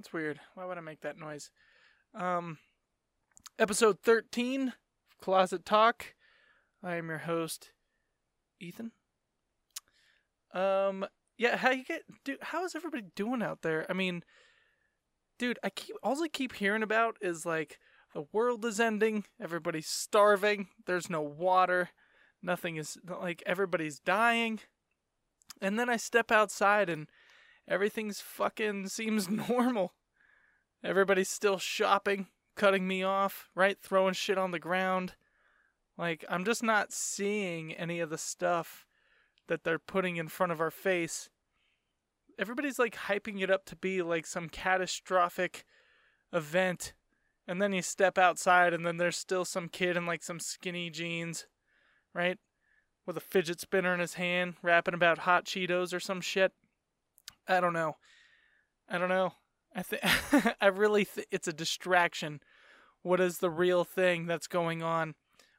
That's weird. Why would I make that noise? Um, episode 13, Closet Talk. I am your host, Ethan. Um, yeah, how you get, dude? How is everybody doing out there? I mean, dude, I keep all I keep hearing about is like the world is ending, everybody's starving, there's no water, nothing is like everybody's dying, and then I step outside and everything's fucking seems normal. Everybody's still shopping, cutting me off, right? Throwing shit on the ground. Like, I'm just not seeing any of the stuff that they're putting in front of our face. Everybody's like hyping it up to be like some catastrophic event. And then you step outside, and then there's still some kid in like some skinny jeans, right? With a fidget spinner in his hand, rapping about hot Cheetos or some shit. I don't know. I don't know. I think I really th- it's a distraction. What is the real thing that's going on?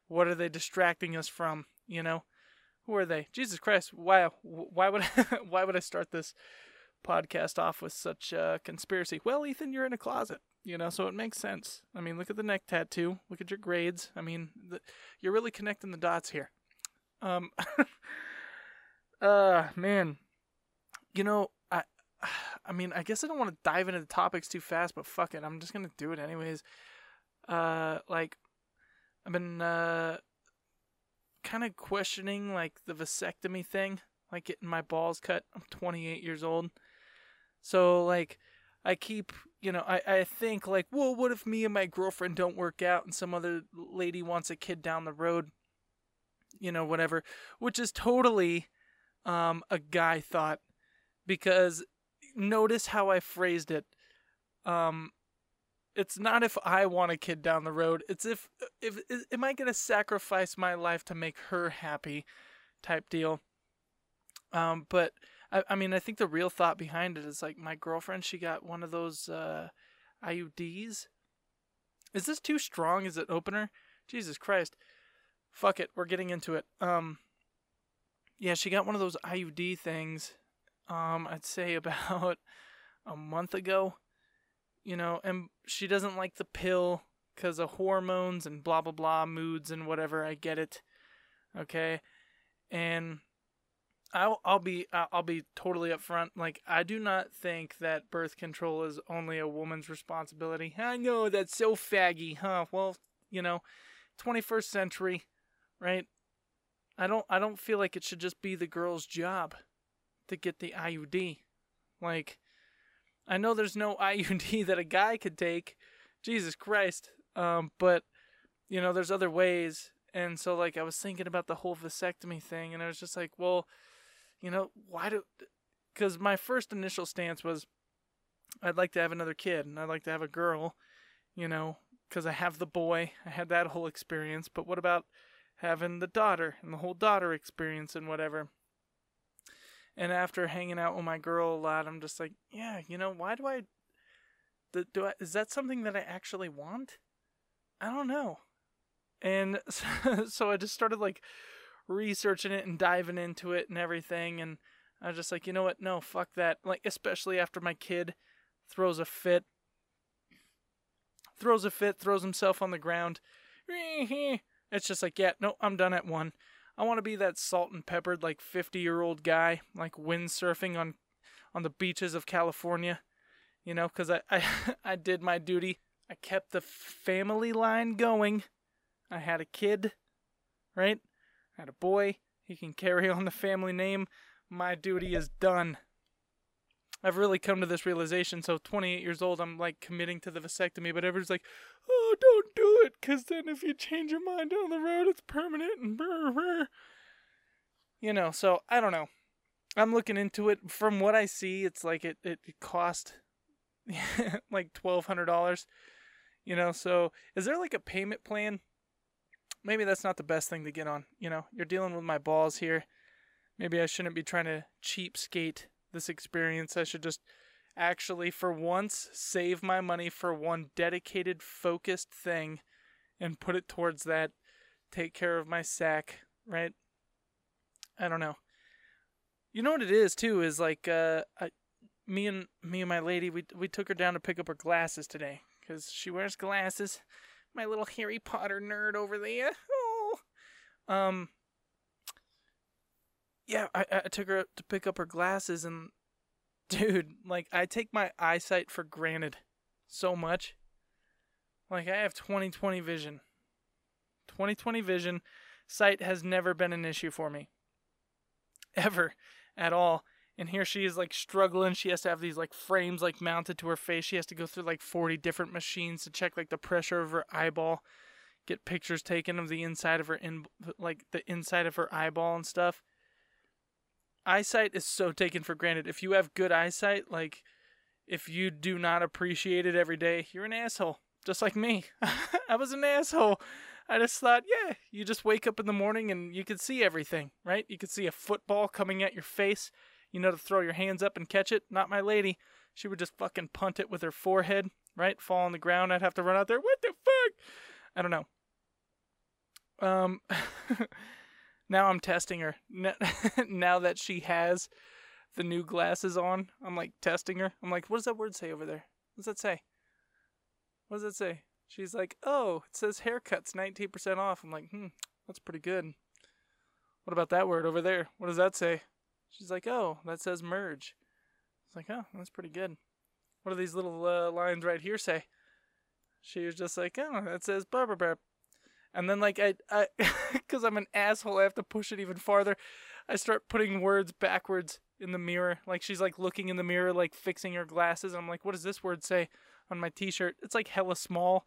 What are they distracting us from? You know, who are they? Jesus Christ! Why? Why would I, why would I start this podcast off with such a conspiracy? Well, Ethan, you're in a closet. You know, so it makes sense. I mean, look at the neck tattoo. Look at your grades. I mean, the, you're really connecting the dots here. Um, uh, man, you know, I, mean, I guess I don't want to dive into the topics too fast, but fuck it, I'm just gonna do it anyways. Uh, like, I've been uh, kind of questioning like the vasectomy thing, like getting my balls cut. I'm 28 years old, so like, I keep, you know, I I think like, well, what if me and my girlfriend don't work out, and some other lady wants a kid down the road, you know, whatever, which is totally, um, a guy thought because notice how I phrased it. Um, it's not if I want a kid down the road. It's if if, if am I gonna sacrifice my life to make her happy, type deal. Um, but I, I mean, I think the real thought behind it is like my girlfriend. She got one of those uh, IUDs. Is this too strong as an opener? Jesus Christ! Fuck it, we're getting into it. Um, yeah, she got one of those IUD things um, I'd say about a month ago. You know, and she doesn't like the pill because of hormones and blah blah blah, moods and whatever. I get it. Okay, and I'll I'll be I'll be totally upfront. Like I do not think that birth control is only a woman's responsibility. I know that's so faggy, huh? Well, you know, 21st century, right? I don't I don't feel like it should just be the girl's job to get the IUD. Like, I know there's no IUD that a guy could take. Jesus Christ. Um, but, you know, there's other ways. And so, like, I was thinking about the whole vasectomy thing, and I was just like, well, you know, why do. Because my first initial stance was I'd like to have another kid, and I'd like to have a girl, you know, because I have the boy. I had that whole experience. But what about having the daughter and the whole daughter experience and whatever? And after hanging out with my girl a lot, I'm just like, yeah, you know, why do I do, I is that something that I actually want? I don't know. And so I just started like researching it and diving into it and everything and I was just like, you know what? No, fuck that. Like especially after my kid throws a fit throws a fit, throws himself on the ground. It's just like, yeah, no, I'm done at one. I want to be that salt and peppered like 50 year old guy, like windsurfing on on the beaches of California. You know, because I, I I did my duty. I kept the family line going. I had a kid, right? I had a boy. He can carry on the family name. My duty is done. I've really come to this realization. So, 28 years old, I'm like committing to the vasectomy, but everyone's like, "Oh, don't do it, because then if you change your mind down the road, it's permanent." And brr, brr. you know, so I don't know. I'm looking into it. From what I see, it's like it it, cost like twelve hundred dollars. You know, so is there like a payment plan? Maybe that's not the best thing to get on. You know, you're dealing with my balls here. Maybe I shouldn't be trying to cheapskate this experience. I should just actually, for once, save my money for one dedicated, focused thing and put it towards that. Take care of my sack, right? I don't know. You know what it is too is like uh, I, me and me and my lady, we we took her down to pick up her glasses today because she wears glasses. My little Harry Potter nerd over there. Oh, um, yeah, I, I took her to pick up her glasses, and dude, like I take my eyesight for granted so much. Like I have 20/20 vision. 20/20 vision, sight has never been an issue for me. Ever at all. And here she is like struggling. She has to have these like frames like mounted to her face. She has to go through like 40 different machines to check like the pressure of her eyeball, get pictures taken of the inside of her in like the inside of her eyeball and stuff eyesight is so taken for granted. If you have good eyesight, like if you do not appreciate it every day, you're an asshole. Just like me. I was an asshole. I just thought, yeah, you just wake up in the morning and you can see everything, right? You could see a football coming at your face. You know to throw your hands up and catch it. Not my lady. She would just fucking punt it with her forehead, right? Fall on the ground. I'd have to run out there. What the fuck? I don't know. Um now I'm testing her. Now that she has the new glasses on, I'm like testing her. I'm like, what does that word say over there? What does that say? What does that say? She's like, oh, it says haircuts 19% off. I'm like, hmm, that's pretty good. What about that word over there? What does that say? She's like, oh, that says merge. It's like, oh, that's pretty good. What do these little uh, lines right here say? She was just like, oh, that says barber. And then like I I cuz I'm an asshole, I have to push it even farther. I start putting words backwards in the mirror. Like she's like looking in the mirror like fixing her glasses. I'm like, "What does this word say on my t-shirt?" It's like hella small.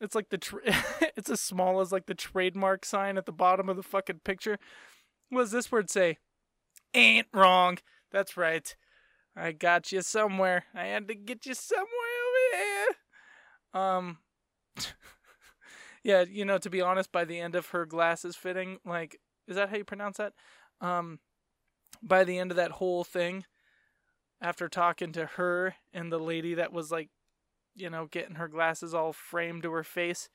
It's like the tra- it's as small as like the trademark sign at the bottom of the fucking picture. What does this word say? Ain't wrong. That's right. I got you somewhere. I had to get you somewhere over there. Um yeah, you know, to be honest, by the end of her glasses fitting, like, is that how you pronounce that? Um, by the end of that whole thing, after talking to her and the lady that was like, you know, getting her glasses all framed to her face,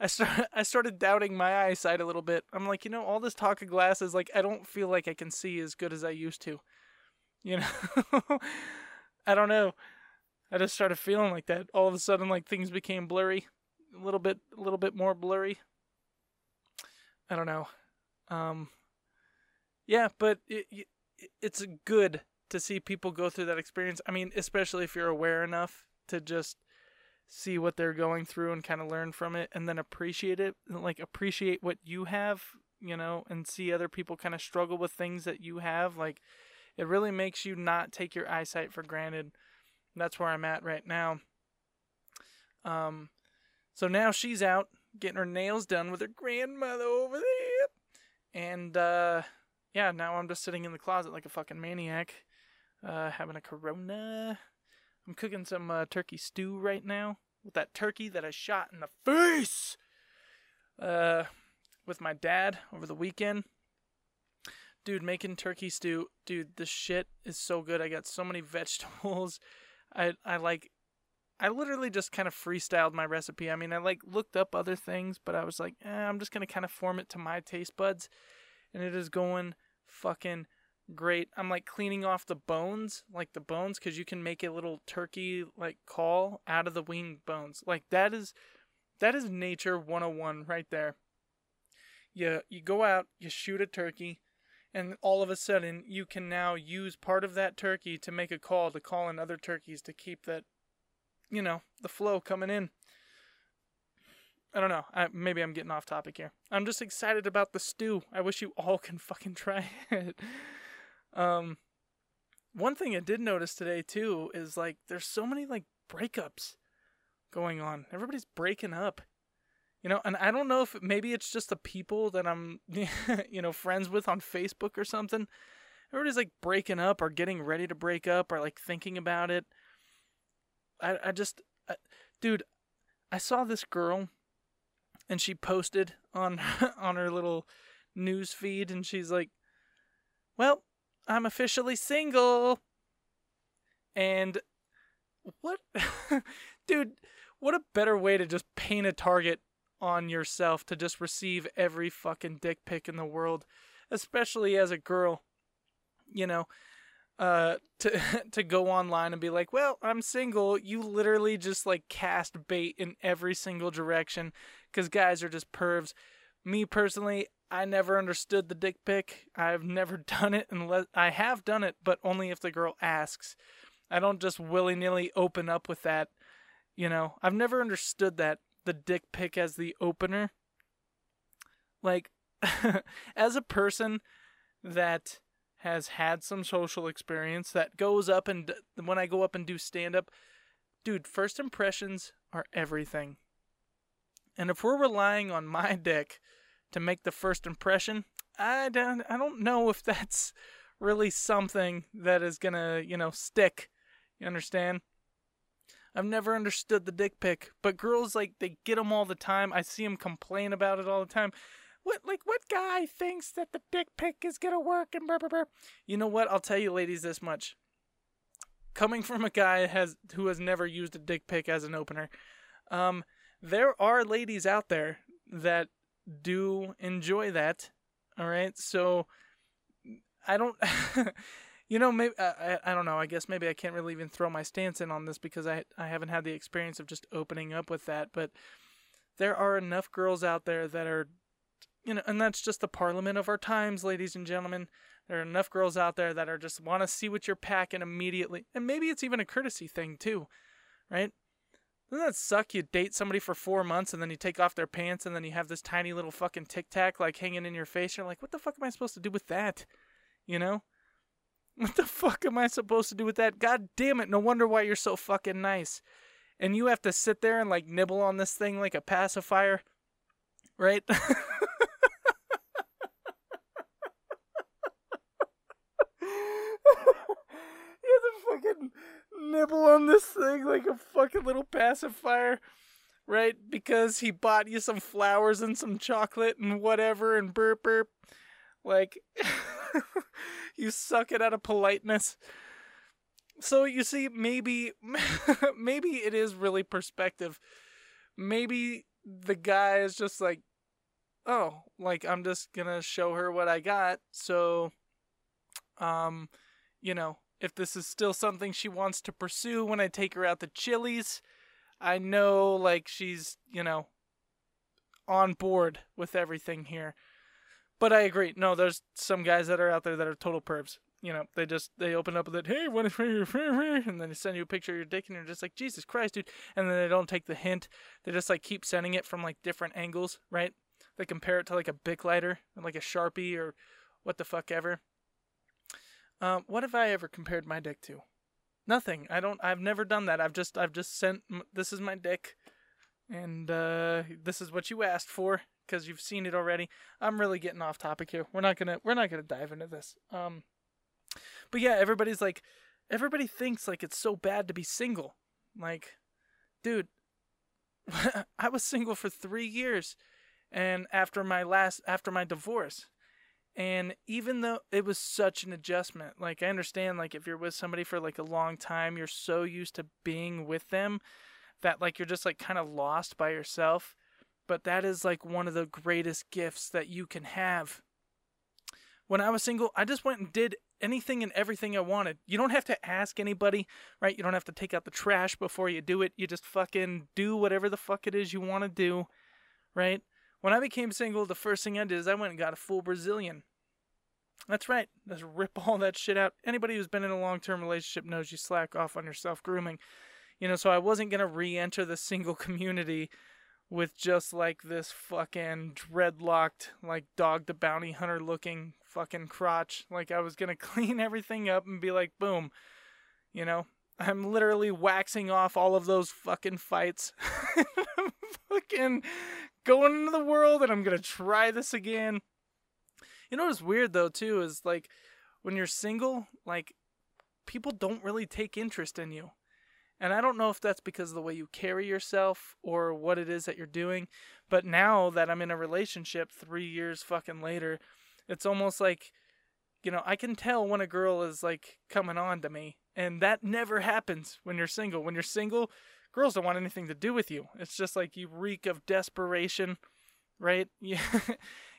I started I started doubting my eyesight a little bit. I'm like, you know, all this talk of glasses, like, I don't feel like I can see as good as I used to. You know, I don't know. I just started feeling like that. All of a sudden, like things became blurry a little bit a little bit more blurry. I don't know. Um, yeah, but it, it, it's good to see people go through that experience. I mean, especially if you're aware enough to just see what they're going through and kind of learn from it and then appreciate it, like appreciate what you have, you know, and see other people kind of struggle with things that you have. Like, it really makes you not take your eyesight for granted. That's where I'm at right now. Um, so now she's out getting her nails done with her grandmother over there. And uh, yeah, now I'm just sitting in the closet like a fucking maniac, uh, having a corona. I'm cooking some uh, turkey stew right now with that turkey that I shot in the face uh, with my dad over the weekend. Dude, making turkey stew, dude, the shit is so good. I got so many vegetables. I I like I literally just kind of freestyled my recipe. I mean, I like looked up other things, but I was like, eh, I'm just gonna kind of form it to my taste buds, and it is going fucking great. I'm like cleaning off the bones, like the bones, because you can make a little turkey like call out of the wing bones. Like that is that is nature 101 right there. You you go out, you shoot a turkey, and all of a sudden you can now use part of that turkey to make a call to call in other turkeys to keep that you know, the flow coming in. I don't know. I, maybe I'm getting off topic here. I'm just excited about the stew. I wish you all can fucking try it. Um, one thing I did notice today too is like there's so many like breakups going on. Everybody's breaking up. You know, and I don't know if maybe it's just the people that I'm, you know, friends with on Facebook or something. Everybody's like breaking up or getting ready to break up or like thinking about it. I I just, I, dude, I saw this girl, and she posted on on her little news feed, and she's like, "Well, I'm officially single." And what, dude? What a better way to just paint a target on yourself to just receive every fucking dick pic in the world, especially as a girl. You know, uh to to go online and be like, "Well, I'm single." You literally just like cast bait in every single direction cuz guys are just pervs. Me personally, I never understood the dick pic. I've never done it unless I have done it, but only if the girl asks. I don't just willy-nilly open up with that. You know, I've never understood that the dick pic as the opener. Like as a person that has had some social experience that goes up and when I go up and do stand up, dude, first impressions are everything. And if we're relying on my dick to make the first impression, I don't I don't know if that's really something that is going to, you know, stick. You understand? I've never understood the dick pic, but girls like they get them all the time. I see them complain about it all the time. What like what guy thinks that the dick pic is gonna work and blah, blah, blah. You know what? I'll tell you, ladies, this much. Coming from a guy has who has never used a dick pic as an opener, um, there are ladies out there that do enjoy that. All right, so I don't. you know, maybe I, I don't know. I guess maybe I can't really even throw my stance in on this because I I haven't had the experience of just opening up with that. But there are enough girls out there that are you know, and that's just the parliament of our times, ladies and gentlemen. There are enough girls out there that are just want to see what you're packing immediately. And maybe it's even a courtesy thing too, right? Doesn't that suck? You date somebody for four months and then you take off their pants and then you have this tiny little fucking tic tac like hanging in your face. You're like, what the fuck am I supposed to do with that? You know? What the fuck am I supposed to do with that? God damn it. No wonder why you're so fucking nice. And you have to sit there and like nibble on this thing like a pacifier, right? fucking nibble on this thing like a fucking little pacifier, right? Because he bought you some flowers and some chocolate and whatever and burp burp. Like, you suck it out of politeness. So you see, maybe, maybe it is really perspective. Maybe the guy is just like, oh, like I'm just gonna show her what I got. So, um, you know, if this is still something she wants to pursue when I take her out to Chili's. I know, like, she's, you know, on board with everything here. But I agree. No, there's some guys that are out there that are total pervs. You know, they just they open up with it, hey, what if and then they send you a picture of your dick, and you're just like, Jesus Christ, dude. And then they don't take the hint. They just like keep sending it from like different angles, right? They compare it to like a Bic lighter, or like a Sharpie, or what the fuck ever. Um, what have I ever compared my dick to? Nothing. I don't. I've never done that. I've just. I've just sent. This is my dick, and uh, this is what you asked for because you've seen it already. I'm really getting off topic here. We're not gonna. We're not gonna dive into this. Um, but yeah, everybody's like, everybody thinks like it's so bad to be single. Like, dude, I was single for three years, and after my last, after my divorce, and even though it was such an adjustment, like I understand, like if you're with somebody for like a long time, you're so used to being with them that like you're just like kind of lost by yourself. But that is like one of the greatest gifts that you can have. When I was single, I just went and did anything and everything I wanted. You don't have to ask anybody, right? You don't have to take out the trash before you do it. You just fucking do whatever the fuck it is you want to do, right? When I became single, the first thing I did is I went and got a full Brazilian. That's right. Just rip all that shit out. Anybody who's been in a long term relationship knows you slack off on your self grooming. You know, so I wasn't going to re enter the single community with just like this fucking dreadlocked, like dog the bounty hunter looking fucking crotch. Like I was going to clean everything up and be like, boom. You know, I'm literally waxing off all of those fucking fights. I'm fucking going into the world and I'm gonna try this again. You know what's weird though too is like when you're single, like people don't really take interest in you. And I don't know if that's because of the way you carry yourself or what it is that you're doing. But now that I'm in a relationship three years fucking later, it's almost like, you know, I can tell when a girl is like coming on to me. And that never happens when you're single. When you're single, girls don't want anything to do with you. It's just like you reek of desperation, right? You,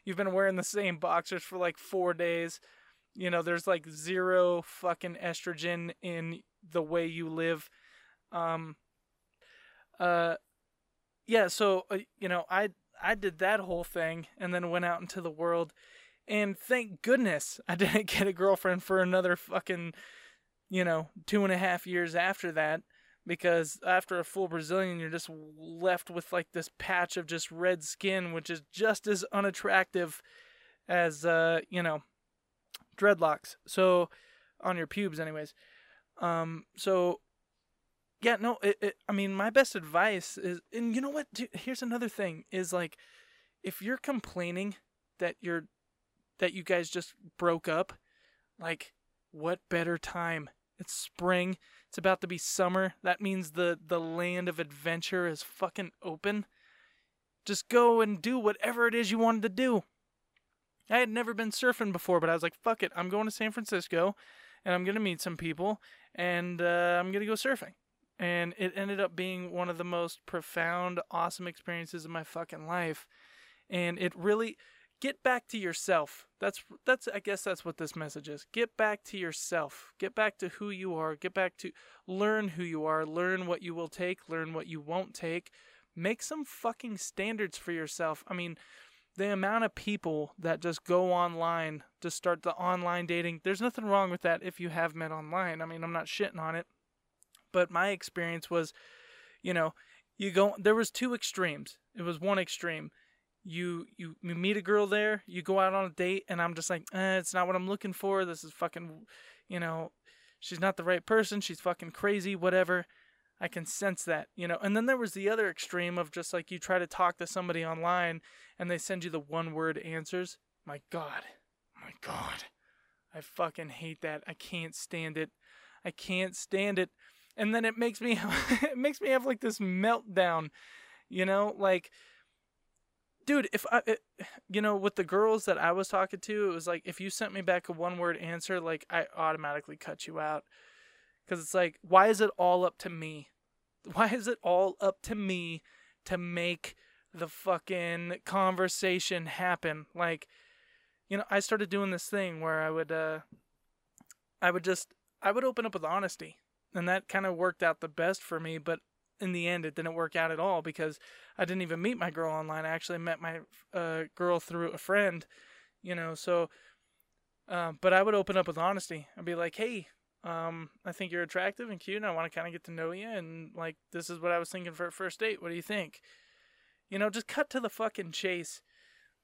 you've been wearing the same boxers for like four days. You know, there's like zero fucking estrogen in the way you live. Um, uh, yeah. So uh, you know, I I did that whole thing and then went out into the world, and thank goodness I didn't get a girlfriend for another fucking, you know, two and a half years after that. Because after a full Brazilian, you're just left with like this patch of just red skin, which is just as unattractive as uh, you know, dreadlocks. So on your pubes, anyways. Um, so yeah, no, it, it, I mean, my best advice is, and you know what? Dude, here's another thing: is like, if you're complaining that you're, that you guys just broke up, like, what better time? It's spring. It's about to be summer. That means the the land of adventure is fucking open. Just go and do whatever it is you wanted to do. I had never been surfing before, but I was like, fuck it. I'm going to San Francisco and I'm going to meet some people and uh, I'm going to go surfing. And it ended up being one of the most profound, awesome experiences of my fucking life. And it really get back to yourself. That's that's I guess that's what this message is. Get back to yourself. Get back to who you are. Get back to learn who you are. Learn what you will take, learn what you won't take. Make some fucking standards for yourself. I mean, the amount of people that just go online to start the online dating, there's nothing wrong with that if you have met online. I mean, I'm not shitting on it. But my experience was, you know, you go there was two extremes. It was one extreme. You you, you meet a girl there, you go out on a date and I'm just like, eh, it's not what I'm looking for. This is fucking, you know, she's not the right person. She's fucking crazy, whatever. I can sense that, you know. And then there was the other extreme of just like you try to talk to somebody online and they send you the one word answers. My God. My God. I fucking hate that. I can't stand it. I can't stand it. And then it makes me it makes me have like this meltdown, you know, like dude, if I it, you know, with the girls that I was talking to, it was like if you sent me back a one word answer, like I automatically cut you out. Cuz it's like why is it all up to me? Why is it all up to me to make the fucking conversation happen? Like, you know, I started doing this thing where I would, uh, I would just, I would open up with honesty. And that kind of worked out the best for me. But in the end, it didn't work out at all because I didn't even meet my girl online. I actually met my uh, girl through a friend, you know, so, uh, but I would open up with honesty. I'd be like, hey, um, I think you're attractive and cute, and I want to kind of get to know you. And like, this is what I was thinking for a first date. What do you think? You know, just cut to the fucking chase.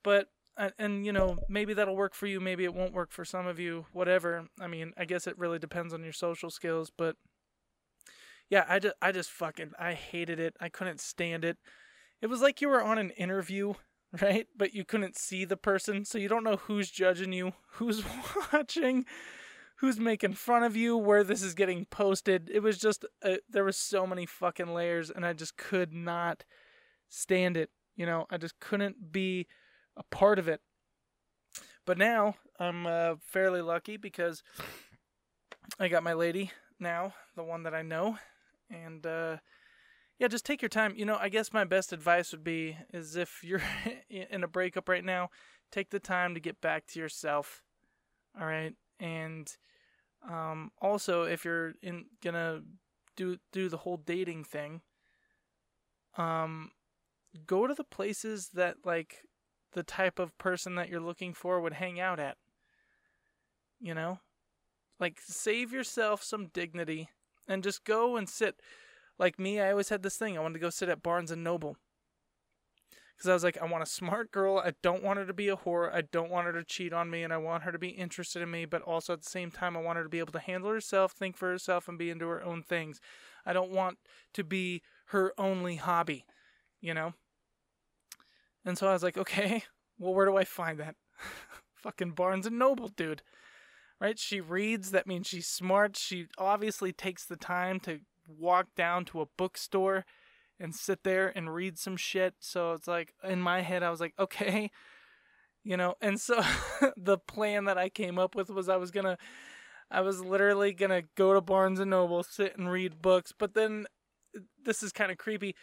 But and, and you know, maybe that'll work for you. Maybe it won't work for some of you. Whatever. I mean, I guess it really depends on your social skills. But yeah, I just, I just fucking, I hated it. I couldn't stand it. It was like you were on an interview right? But you couldn't see the person, so you don't know who's judging you, who's watching who's making fun of you, where this is getting posted. It was just uh, there was so many fucking layers, and I just could not stand it. You know, I just couldn't be a part of it. But now I'm uh, fairly lucky because I got my lady now, the one that I know, and uh, yeah, just take your time. You know, I guess my best advice would be is if you're in a breakup right now, take the time to get back to yourself. All right, and um, also if you're in gonna do do the whole dating thing um, go to the places that like the type of person that you're looking for would hang out at you know like save yourself some dignity and just go and sit like me i always had this thing i wanted to go sit at barnes and noble because I was like, I want a smart girl. I don't want her to be a whore. I don't want her to cheat on me, and I want her to be interested in me. But also at the same time, I want her to be able to handle herself, think for herself, and be into her own things. I don't want to be her only hobby, you know. And so I was like, okay, well, where do I find that? Fucking Barnes and Noble, dude. Right? She reads. That means she's smart. She obviously takes the time to walk down to a bookstore and sit there and read some shit. So it's like in my head, I was like, okay, you know. And so the plan that I came up with was I was gonna, I was literally gonna go to Barnes and Noble, sit and read books. But then this is kind of creepy.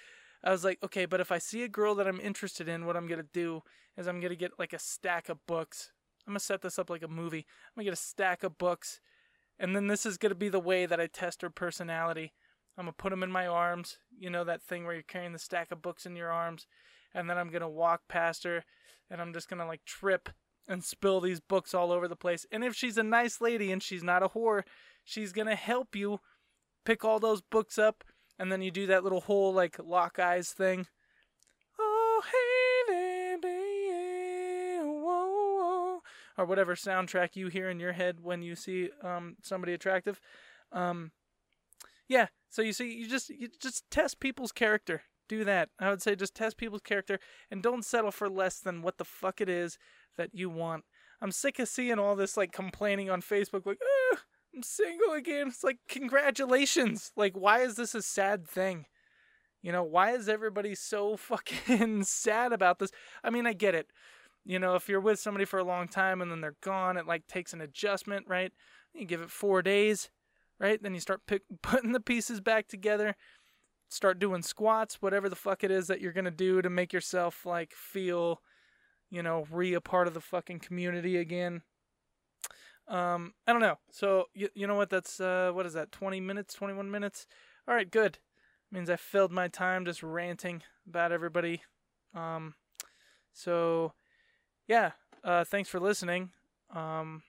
I was like, okay, but if I see a girl that I'm interested in, what I'm gonna do is I'm gonna get like a stack of books I'm gonna set this up like a movie. I'm gonna get a stack of books, and then this is gonna be the way that I test her personality. I'm gonna put them in my arms. You know that thing where you're carrying the stack of books in your arms, and then I'm gonna walk past her, and I'm just gonna like trip and spill these books all over the place. And if she's a nice lady and she's not a whore, she's gonna help you pick all those books up, and then you do that little whole like lock eyes thing. Or whatever soundtrack you hear in your head when you see um somebody attractive. Um, yeah. So you see, you just you just test people's character. Do that. I would say just test people's character and don't settle for less than what the fuck it is that you want. I'm sick of seeing all this like complaining on Facebook, like, Ugh, I'm single again. It's like, congratulations. Like, why is this a sad thing? You know, why is everybody so fucking sad about this? I mean, I get it. You know, if you're with somebody for a long time and then they're gone, it like takes an adjustment, right? You give it four days, right? Then you start pick, putting the pieces back together, start doing squats, whatever the fuck it is that you're gonna do to make yourself like feel, you know, re a part of the fucking community again. Um, I don't know. So you you know what? That's uh, what is that? Twenty minutes, twenty one minutes. All right, good. Means I filled my time just ranting about everybody. Um, so yeah. Uh, thanks for listening. Um,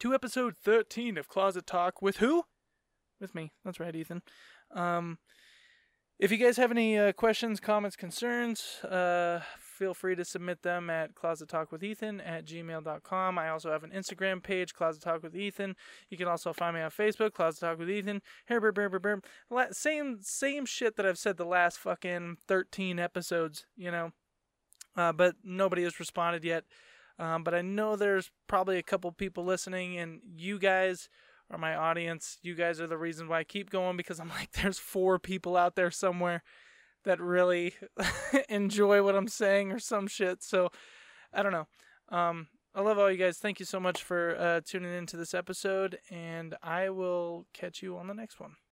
to episode thirteen of Closet Talk with who? With me. That's right, Ethan. Um, if you guys have any uh, questions, comments, concerns, uh, feel free to submit them at closettalkwithethan at gmail.com. I also have an Instagram page, Closet Talk with Ethan. You can also find me on Facebook, Closet Talk with Ethan. Same, same shit that I've said the last fucking 13 episodes, you know. Uh, but nobody has responded yet. Um, but I know there's probably a couple people listening, and you guys are my audience. You guys are the reason why I keep going because I'm like, there's four people out there somewhere that really enjoy what I'm saying or some shit. So I don't know. Um, I love all you guys. Thank you so much for uh, tuning into this episode, and I will catch you on the next one.